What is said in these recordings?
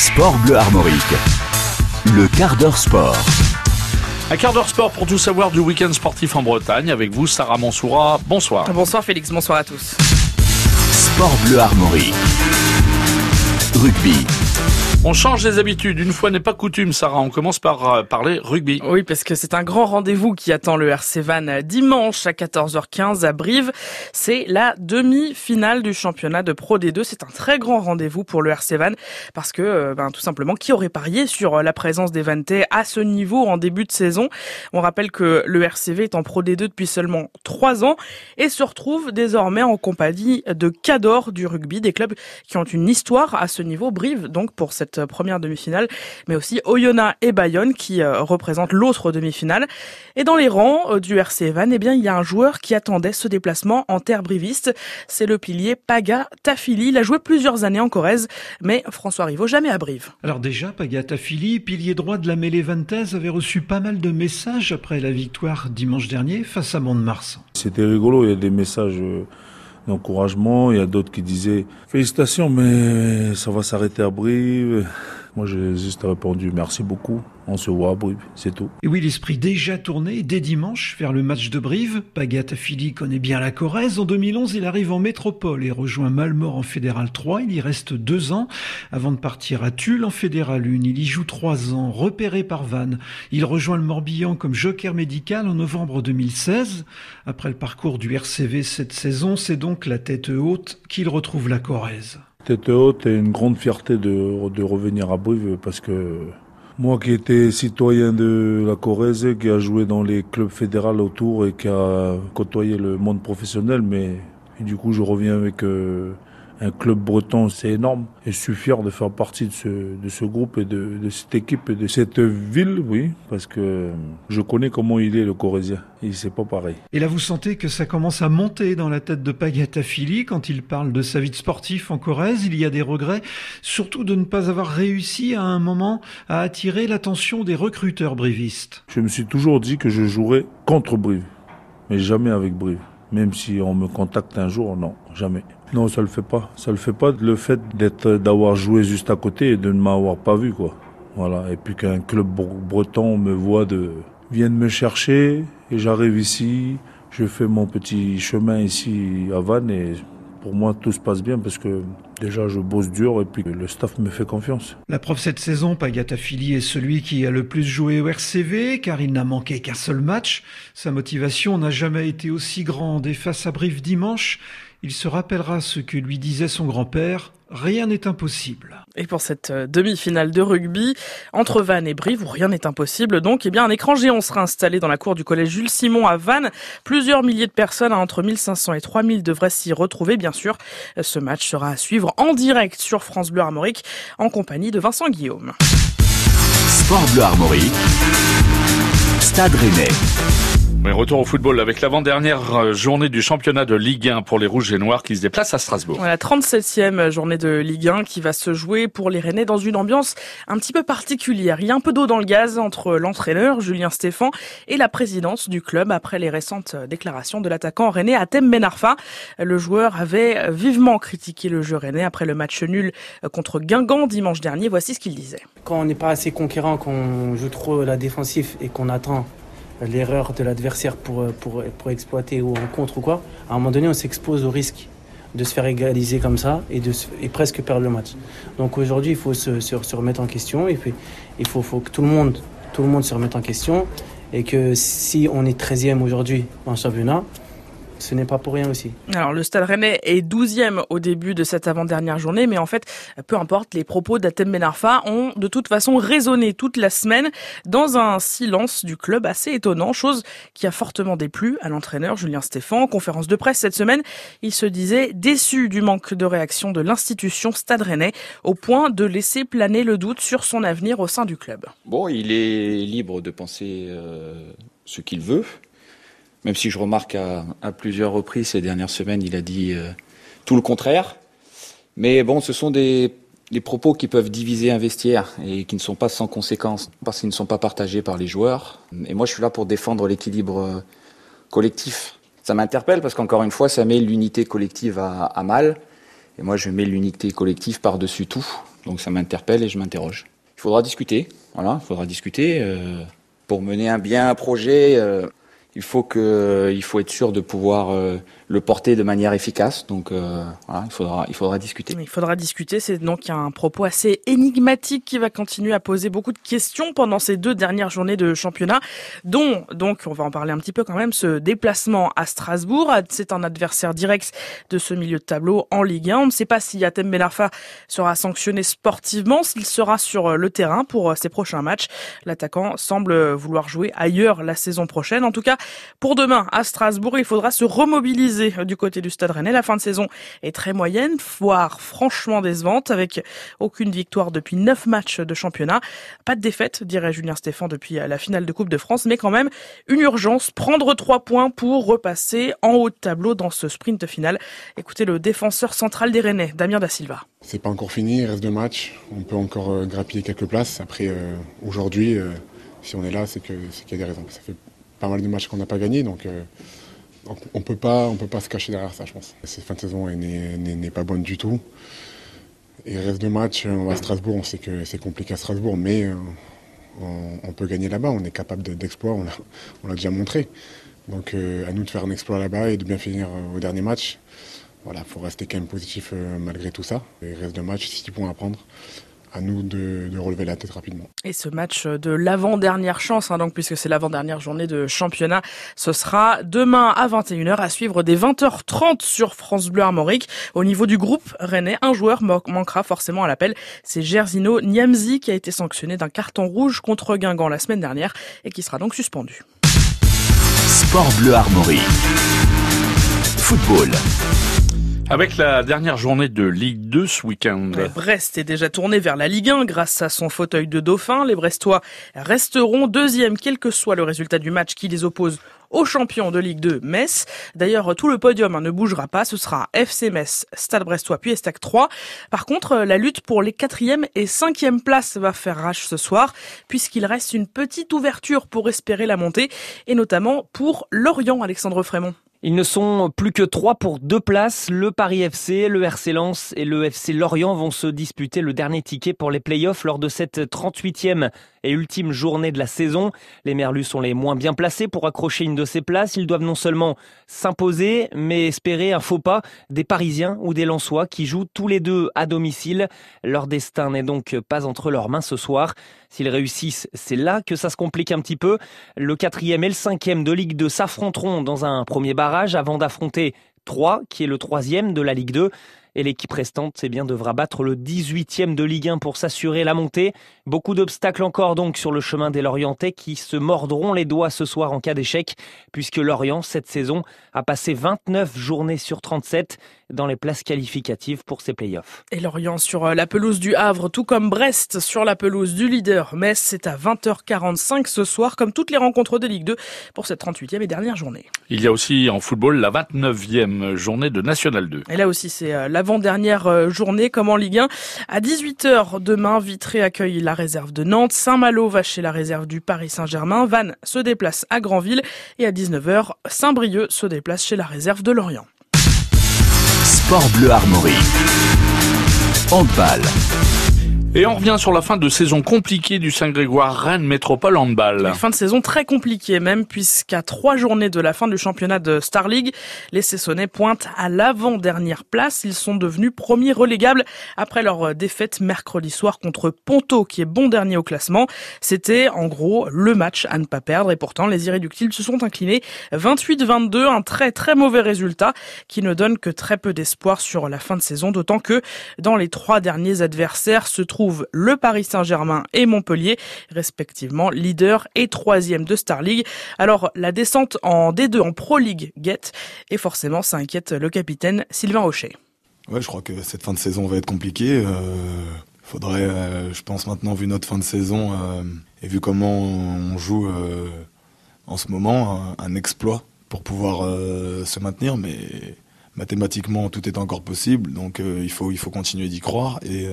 Sport Bleu Armorique. Le quart d'heure sport. Un quart d'heure sport pour tout savoir du week-end sportif en Bretagne avec vous, Sarah Mansoura. Bonsoir. Bonsoir Félix, bonsoir à tous. Sport Bleu Armorique. Rugby. On change les habitudes. Une fois n'est pas coutume, Sarah. On commence par euh, parler rugby. Oui, parce que c'est un grand rendez-vous qui attend le RC Van dimanche à 14h15 à Brive. C'est la demi-finale du championnat de Pro D2. C'est un très grand rendez-vous pour le RC Van parce que, euh, ben, tout simplement, qui aurait parié sur euh, la présence des Vantais à ce niveau en début de saison? On rappelle que le RCV est en Pro D2 depuis seulement trois ans et se retrouve désormais en compagnie de Cador du rugby, des clubs qui ont une histoire à ce niveau. Brive, donc, pour cette première demi-finale, mais aussi Oyonnax et Bayonne qui euh, représentent l'autre demi-finale. Et dans les rangs euh, du RC Evan, eh bien, il y a un joueur qui attendait ce déplacement en terre briviste. C'est le pilier Paga Tafili. Il a joué plusieurs années en Corrèze, mais François Rivaud jamais à Brive. Alors déjà, Paga Tafili, pilier droit de la mêlée vantaise, avait reçu pas mal de messages après la victoire dimanche dernier face à Mont-de-Mars. C'était rigolo, il y a des messages euh, d'encouragement. Il y a d'autres qui disaient félicitations, mais ça va s'arrêter à Brive. Moi, j'ai juste répondu merci beaucoup. On se voit à Brive, c'est tout. Et oui, l'esprit déjà tourné dès dimanche vers le match de Brive. Pagatafili connaît bien la Corrèze. En 2011, il arrive en métropole et rejoint Malmort en Fédéral 3. Il y reste deux ans avant de partir à Tulle en Fédéral 1. Il y joue trois ans, repéré par Vannes. Il rejoint le Morbihan comme joker médical en novembre 2016. Après le parcours du RCV cette saison, c'est donc la tête haute qu'il retrouve la Corrèze. Tête haute et une grande fierté de, de revenir à Brive parce que moi qui étais citoyen de la Corrèze, qui a joué dans les clubs fédéraux autour et qui a côtoyé le monde professionnel, mais du coup je reviens avec euh, un club breton, c'est énorme. Et je suis fier de faire partie de ce, de ce groupe et de, de, cette équipe et de cette ville, oui, parce que je connais comment il est le Corésien. Et c'est pas pareil. Et là, vous sentez que ça commence à monter dans la tête de Pagatafili quand il parle de sa vie de sportif en Corrèze. Il y a des regrets, surtout de ne pas avoir réussi à un moment à attirer l'attention des recruteurs brivistes. Je me suis toujours dit que je jouerais contre Brive, mais jamais avec Brive. Même si on me contacte un jour, non, jamais. Non, ça le fait pas. Ça le fait pas. Le fait d'être, d'avoir joué juste à côté et de ne m'avoir pas vu, quoi. Voilà. Et puis qu'un club breton me voit de, vienne me chercher et j'arrive ici. Je fais mon petit chemin ici à Vannes et pour moi, tout se passe bien parce que déjà, je bosse dur et puis le staff me fait confiance. La preuve cette saison, Pagatafili est celui qui a le plus joué au RCV car il n'a manqué qu'un seul match. Sa motivation n'a jamais été aussi grande et face à Brive dimanche, il se rappellera ce que lui disait son grand-père, rien n'est impossible. Et pour cette demi-finale de rugby, entre Vannes et Brive, où rien n'est impossible, donc, eh bien, un écran géant sera installé dans la cour du collège Jules Simon à Vannes. Plusieurs milliers de personnes, entre 1500 et 3000, devraient s'y retrouver, bien sûr. Ce match sera à suivre en direct sur France Bleu Armorique, en compagnie de Vincent Guillaume. Sport Bleu Armorique. Stade Rennais. Mais retour au football avec l'avant-dernière journée du championnat de Ligue 1 pour les Rouges et Noirs qui se déplacent à Strasbourg. Voilà, 37e journée de Ligue 1 qui va se jouer pour les Rennais dans une ambiance un petit peu particulière. Il y a un peu d'eau dans le gaz entre l'entraîneur Julien Stéphan et la présidence du club après les récentes déclarations de l'attaquant rennais Atem Benarfa. Le joueur avait vivement critiqué le jeu rennais après le match nul contre Guingamp dimanche dernier. Voici ce qu'il disait. Quand on n'est pas assez conquérant, qu'on joue trop la défensive et qu'on attend l'erreur de l'adversaire pour, pour, pour exploiter ou en contre ou quoi, à un moment donné, on s'expose au risque de se faire égaliser comme ça et, de, et presque perdre le match. Donc aujourd'hui, il faut se, se, se, remettre en question et puis il faut, faut que tout le, monde, tout le monde se remette en question et que si on est 13e aujourd'hui en championnat, ce n'est pas pour rien aussi. Alors le Stade Rennais est 12e au début de cette avant-dernière journée, mais en fait, peu importe, les propos d'Atem Benarfa ont de toute façon résonné toute la semaine dans un silence du club assez étonnant, chose qui a fortement déplu à l'entraîneur Julien Stéphan. En conférence de presse cette semaine, il se disait déçu du manque de réaction de l'institution Stade Rennais, au point de laisser planer le doute sur son avenir au sein du club. Bon, il est libre de penser euh, ce qu'il veut. Même si je remarque à, à, plusieurs reprises ces dernières semaines, il a dit euh, tout le contraire. Mais bon, ce sont des, des, propos qui peuvent diviser un vestiaire et qui ne sont pas sans conséquences parce qu'ils ne sont pas partagés par les joueurs. Et moi, je suis là pour défendre l'équilibre euh, collectif. Ça m'interpelle parce qu'encore une fois, ça met l'unité collective à, à, mal. Et moi, je mets l'unité collective par-dessus tout Donc ça m'interpelle et je m'interroge. Il faudra discuter, voilà, il faudra discuter. Euh, pour mener un bien projet, euh, il faut que, il faut être sûr de pouvoir euh, le porter de manière efficace. Donc euh, voilà, il faudra, il faudra discuter. Il faudra discuter. C'est donc un propos assez énigmatique qui va continuer à poser beaucoup de questions pendant ces deux dernières journées de championnat, dont donc on va en parler un petit peu quand même. Ce déplacement à Strasbourg, c'est un adversaire direct de ce milieu de tableau en Ligue 1. On ne sait pas si Yatem Benarfa sera sanctionné sportivement, s'il sera sur le terrain pour ses prochains matchs. L'attaquant semble vouloir jouer ailleurs la saison prochaine. En tout cas, pour demain à Strasbourg, il faudra se remobiliser du côté du Stade Rennais. La fin de saison est très moyenne, voire franchement décevante, avec aucune victoire depuis neuf matchs de championnat. Pas de défaite, dirait Julien Stéphan depuis la finale de Coupe de France, mais quand même une urgence, prendre trois points pour repasser en haut de tableau dans ce sprint final. Écoutez le défenseur central des Rennais, Damien Da Silva. C'est pas encore fini, il reste deux matchs, on peut encore euh, grappiller quelques places. Après, euh, aujourd'hui, euh, si on est là, c'est qu'il y a des raisons. Ça fait pas mal de matchs qu'on n'a pas gagné, donc euh, on on peut pas se cacher derrière ça, je pense. Cette fin de saison n'est pas bonne du tout. Il reste deux matchs, on va à Strasbourg, on sait que c'est compliqué à Strasbourg, mais euh, on, peut gagner là-bas, on est capable d'exploit, on l'a déjà montré. Donc euh, à nous de faire un exploit là-bas et de bien finir au dernier match. Voilà, faut rester quand même positif malgré tout ça. Il reste deux matchs, six points à prendre à nous de, relever la tête rapidement. Et ce match de l'avant-dernière chance, hein, donc puisque c'est l'avant-dernière journée de championnat, ce sera demain à 21h à suivre dès 20h30 sur France Bleu Armorique. Au niveau du groupe rennais, un joueur manquera forcément à l'appel. C'est Gersino Niamzi qui a été sanctionné d'un carton rouge contre Guingamp la semaine dernière et qui sera donc suspendu. Sport Bleu Armorique. Football. Avec la dernière journée de Ligue 2 ce week-end. Brest est déjà tourné vers la Ligue 1 grâce à son fauteuil de dauphin. Les Brestois resteront deuxième quel que soit le résultat du match qui les oppose aux champions de Ligue 2, Metz. D'ailleurs, tout le podium hein, ne bougera pas. Ce sera FC Metz, Stade Brestois, puis Estac 3. Par contre, la lutte pour les quatrième et cinquième places va faire rage ce soir, puisqu'il reste une petite ouverture pour espérer la montée, et notamment pour Lorient, Alexandre Frémont. Ils ne sont plus que trois pour deux places. Le Paris FC, le RC Lens et le FC Lorient vont se disputer le dernier ticket pour les playoffs lors de cette 38e et ultime journée de la saison. Les Merlus sont les moins bien placés pour accrocher une de ces places. Ils doivent non seulement s'imposer, mais espérer un faux pas des Parisiens ou des Lensois qui jouent tous les deux à domicile. Leur destin n'est donc pas entre leurs mains ce soir. S'ils réussissent, c'est là que ça se complique un petit peu. Le quatrième et le cinquième de Ligue 2 s'affronteront dans un premier barrage avant d'affronter 3, qui est le troisième de la Ligue 2. Et l'équipe restante eh bien, devra battre le 18e de Ligue 1 pour s'assurer la montée. Beaucoup d'obstacles encore donc sur le chemin des Lorientais qui se mordront les doigts ce soir en cas d'échec, puisque Lorient, cette saison, a passé 29 journées sur 37 dans les places qualificatives pour ses playoffs. Et Lorient sur euh, la pelouse du Havre, tout comme Brest sur la pelouse du leader Metz, c'est à 20h45 ce soir, comme toutes les rencontres de Ligue 2 pour cette 38e et dernière journée. Il y a aussi en football la 29e journée de National 2. Et là aussi, c'est euh, l'avant-dernière euh, journée, comme en Ligue 1. À 18h demain, Vitré accueille la réserve de Nantes, Saint-Malo va chez la réserve du Paris Saint-Germain, Vannes se déplace à Granville et à 19h, Saint-Brieuc se déplace chez la réserve de Lorient. Sport Bleu Armorique. Handball. Et on revient sur la fin de saison compliquée du Saint-Grégoire Rennes Métropole Handball. fin de saison très compliquée même puisqu'à trois journées de la fin du championnat de Star League, les Sessonnais pointent à l'avant-dernière place. Ils sont devenus premiers relégables après leur défaite mercredi soir contre Ponto qui est bon dernier au classement. C'était en gros le match à ne pas perdre et pourtant les irréductibles se sont inclinés 28-22, un très très mauvais résultat qui ne donne que très peu d'espoir sur la fin de saison d'autant que dans les trois derniers adversaires se trouvent le Paris Saint-Germain et Montpellier, respectivement leader et troisième de Star League. Alors la descente en D2 en Pro League guette et forcément ça inquiète le capitaine Sylvain Rocher. Ouais, je crois que cette fin de saison va être compliquée. Euh, faudrait, euh, je pense maintenant, vu notre fin de saison euh, et vu comment on joue en ce moment, un, un exploit pour pouvoir se maintenir, mais mathématiquement tout est encore possible, donc il faut il faut continuer d'y croire et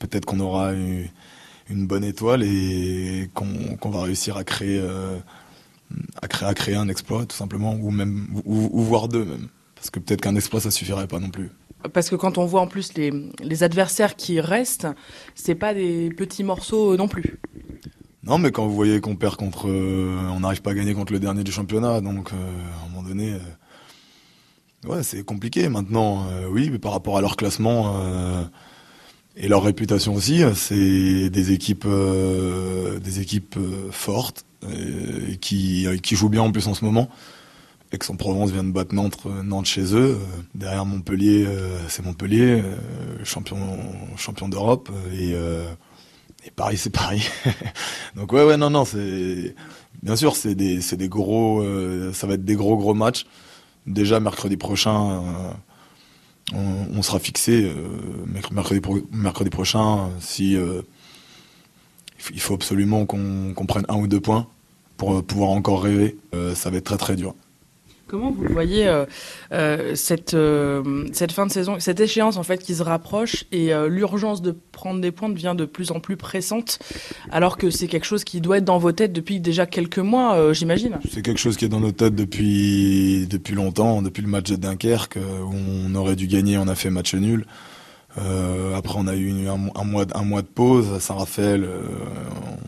peut-être qu'on aura une, bonne étoile et qu'on va réussir à créer, euh, à créer, à créer un exploit tout simplement, ou même, ou, ou voire deux même. Parce que peut-être qu'un exploit ça suffirait pas non plus. Parce que quand on voit en plus les, les adversaires qui restent, c'est pas des petits morceaux non plus. Non, mais quand vous voyez qu'on perd contre, on n'arrive pas à gagner contre le dernier du championnat, donc à un moment donné, ouais, c'est compliqué. Maintenant, oui, mais par rapport à leur classement et leur réputation aussi, c'est des équipes, des équipes fortes et qui, jouent bien en plus en ce moment. Aix-en-Provence vient de battre Nantes, euh, Nantes chez eux. Euh, derrière Montpellier, euh, c'est Montpellier, champion, d'Europe. Et, Paris, c'est Paris. Donc ouais, ouais, non, non, c'est bien sûr, c'est des, des gros, ça va être des gros, gros matchs. Déjà mercredi prochain, on, sera fixé mercredi, mercredi prochain. Si il faut absolument qu'on, prenne un ou deux points pour pouvoir encore rêver. ça va être très, très dur. Comment vous voyez euh, euh, cette, euh, cette fin de saison, cette échéance en fait qui se rapproche et l'urgence de prendre des points devient de plus en plus pressante alors que c'est quelque chose qui doit être dans vos têtes depuis déjà quelques mois, j'imagine? C'est quelque chose qui est dans nos têtes depuis, depuis longtemps, depuis le match de Dunkerque où on aurait dû gagner, on a fait match nul. après, on a eu un, mois, un mois de pause à Saint-Raphaël.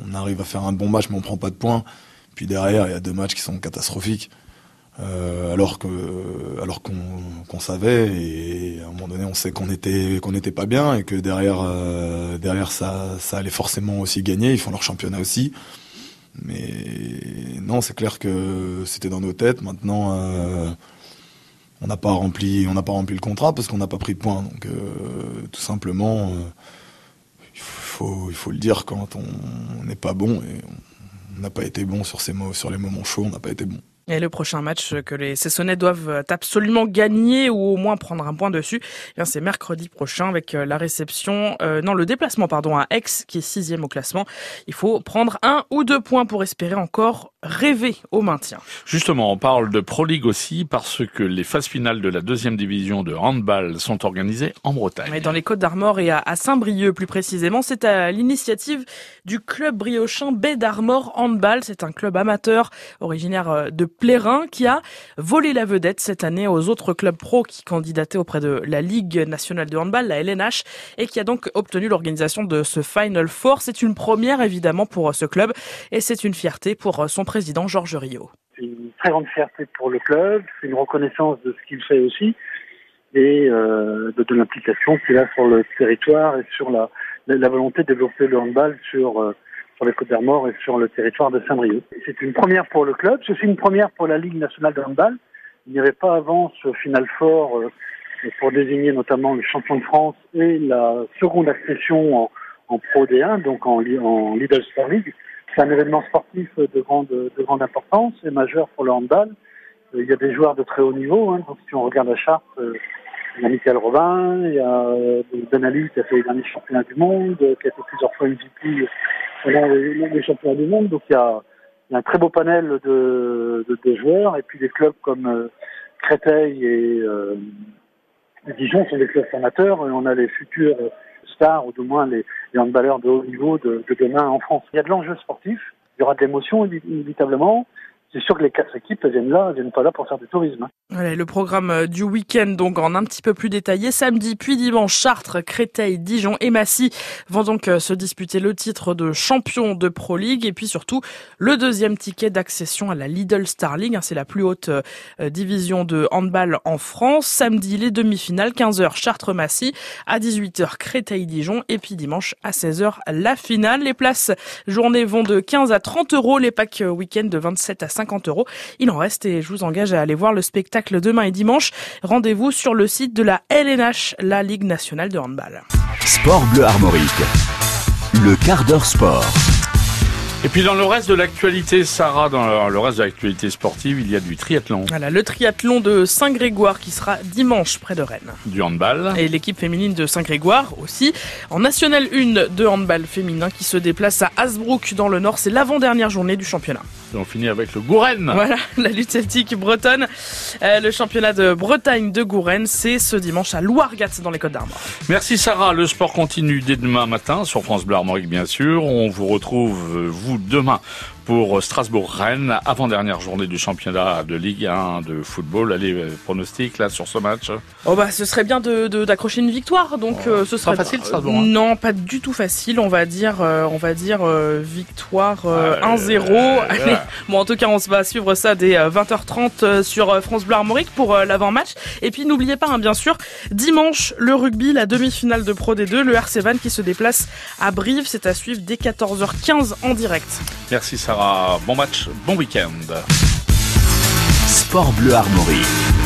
on arrive à faire un bon match, mais on prend pas de points. Puis derrière, il y a deux matchs qui sont catastrophiques. Euh, alors que alors qu'on savait et à un moment donné on sait qu'on était qu'on n'était pas bien et que derrière euh, derrière ça ça allait forcément aussi gagner. Ils font leur championnat aussi. Mais non c'est clair que c'était dans nos têtes. Maintenant euh, on n'a pas rempli le contrat parce qu'on n'a pas pris de points. Donc tout simplement il faut il faut le dire quand on n'est pas bon et on n'a pas été bon sur ces mots sur les moments chauds on n'a pas été bon et le prochain match que les Sessonnais doivent absolument gagner ou au moins prendre un point dessus, eh c'est mercredi prochain avec euh, la réception, euh, non le déplacement pardon à Aix qui est sixième au classement. Il faut prendre un ou deux points pour espérer encore rêver au maintien. Justement, on parle de Pro League aussi parce que les phases finales de la deuxième division de handball sont organisées en Bretagne. Et dans les Côtes d'Armor et à Saint-Brieuc plus précisément, c'est à l'initiative du club briochin Baie d'Armor Handball. C'est un club amateur originaire euh, de Plérin qui a volé la vedette cette année aux autres clubs pro qui candidataient auprès de la Ligue nationale de handball, la LNH, et qui a donc obtenu l'organisation de ce Final Four. C'est une première évidemment pour ce club et c'est une fierté pour son président Georges Rio. C'est une très grande fierté pour le club, c'est une reconnaissance de ce qu'il fait aussi et euh, de, l'implication qu'il a sur le territoire et sur la, volonté de développer le handball sur euh, sur les Côtes d'Armor et sur le territoire de Saint-Brieuc. C'est une première pour le club, c'est aussi une première pour la Ligue nationale de handball. Il n'y avait pas avant ce final fort euh, pour désigner notamment le champion de France et la seconde accession en, en Pro D1, donc en, en Star League. C'est un événement sportif de grande, de grande importance et majeur pour le handball. Euh, il y a des joueurs de très haut niveau. Hein, si on regarde la charte, euh, il y a Michael Robin, il y a Ben Ali qui a fait les derniers championnats du monde, qui a été plusieurs fois MVP pendant les, championnats du monde. Donc il y a, un très beau panel de, joueurs. Et puis des clubs comme euh, Créteil et euh, Dijon sont des clubs formateurs. Et on a les futurs ou du moins les, les handballeurs de haut niveau de demain en France. Il y a de l'enjeu sportif, il y aura de l'émotion inévitablement c'est sûr que les quatre équipes viennent là, viennent pas là pour faire du tourisme. Voilà, le programme euh, du week-end, donc en un petit peu plus détaillé. Samedi, puis dimanche, Chartres, Créteil, Dijon et Massy vont donc euh, se disputer le titre de champion de Pro League et puis surtout le deuxième ticket d'accession à la Lidl Star League. Hein, c'est la plus haute euh, division de handball en France. Samedi, les demi-finales, 15h, Chartres-Massy, à 18h, Créteil-Dijon et puis dimanche à 16h, la finale. Les places journée vont de 15 à 30 euros, les packs week-end de 27 à 50 50 euros. Il en reste et je vous engage à aller voir le spectacle demain et dimanche. Rendez-vous sur le site de la LNH, la Ligue nationale de handball. Sport bleu armorique. Le quart d'heure sport. Et puis dans le reste de l'actualité, Sarah, dans le reste de l'actualité sportive, il y a du triathlon. Voilà, le triathlon de Saint-Grégoire qui sera dimanche près de Rennes. Du handball. Et l'équipe féminine de Saint-Grégoire aussi. En National 1 de handball féminin qui se déplace à Hasbrook dans le Nord. C'est l'avant-dernière journée du championnat. Et on finit avec le Gouren. Voilà, la lutte celtique bretonne. Euh, le championnat de Bretagne de Gouren, c'est ce dimanche à Loiregat dans les Côtes d'Armor. Merci Sarah. Le sport continue dès demain matin sur France Bleu Armorique, bien sûr. On vous retrouve, euh, vous, demain pour pour Strasbourg-Rennes, avant-dernière journée du championnat de Ligue 1 de football. Allez, euh, pronostic là sur ce match Oh bah ce serait bien de d'accrocher une victoire, donc Oh, euh, ce pas serait facile, Strasbourg, hein. Non, pas du tout facile. On va dire, euh, on va dire euh, victoire euh, Ah, 1-0. euh, Allez. voilà. Bon, en tout cas, on se va suivre ça dès euh, 20h30 euh, sur euh, France Bleu Armorique pour euh, l'avant-match. Et puis n'oubliez pas, hein, bien sûr, dimanche le rugby, la demi-finale de Pro D2, le RC Van qui se déplace à Brive. C'est à suivre dès 14h15 en direct. Merci Sarah, bon match, bon week-end. Sport Bleu Armorique.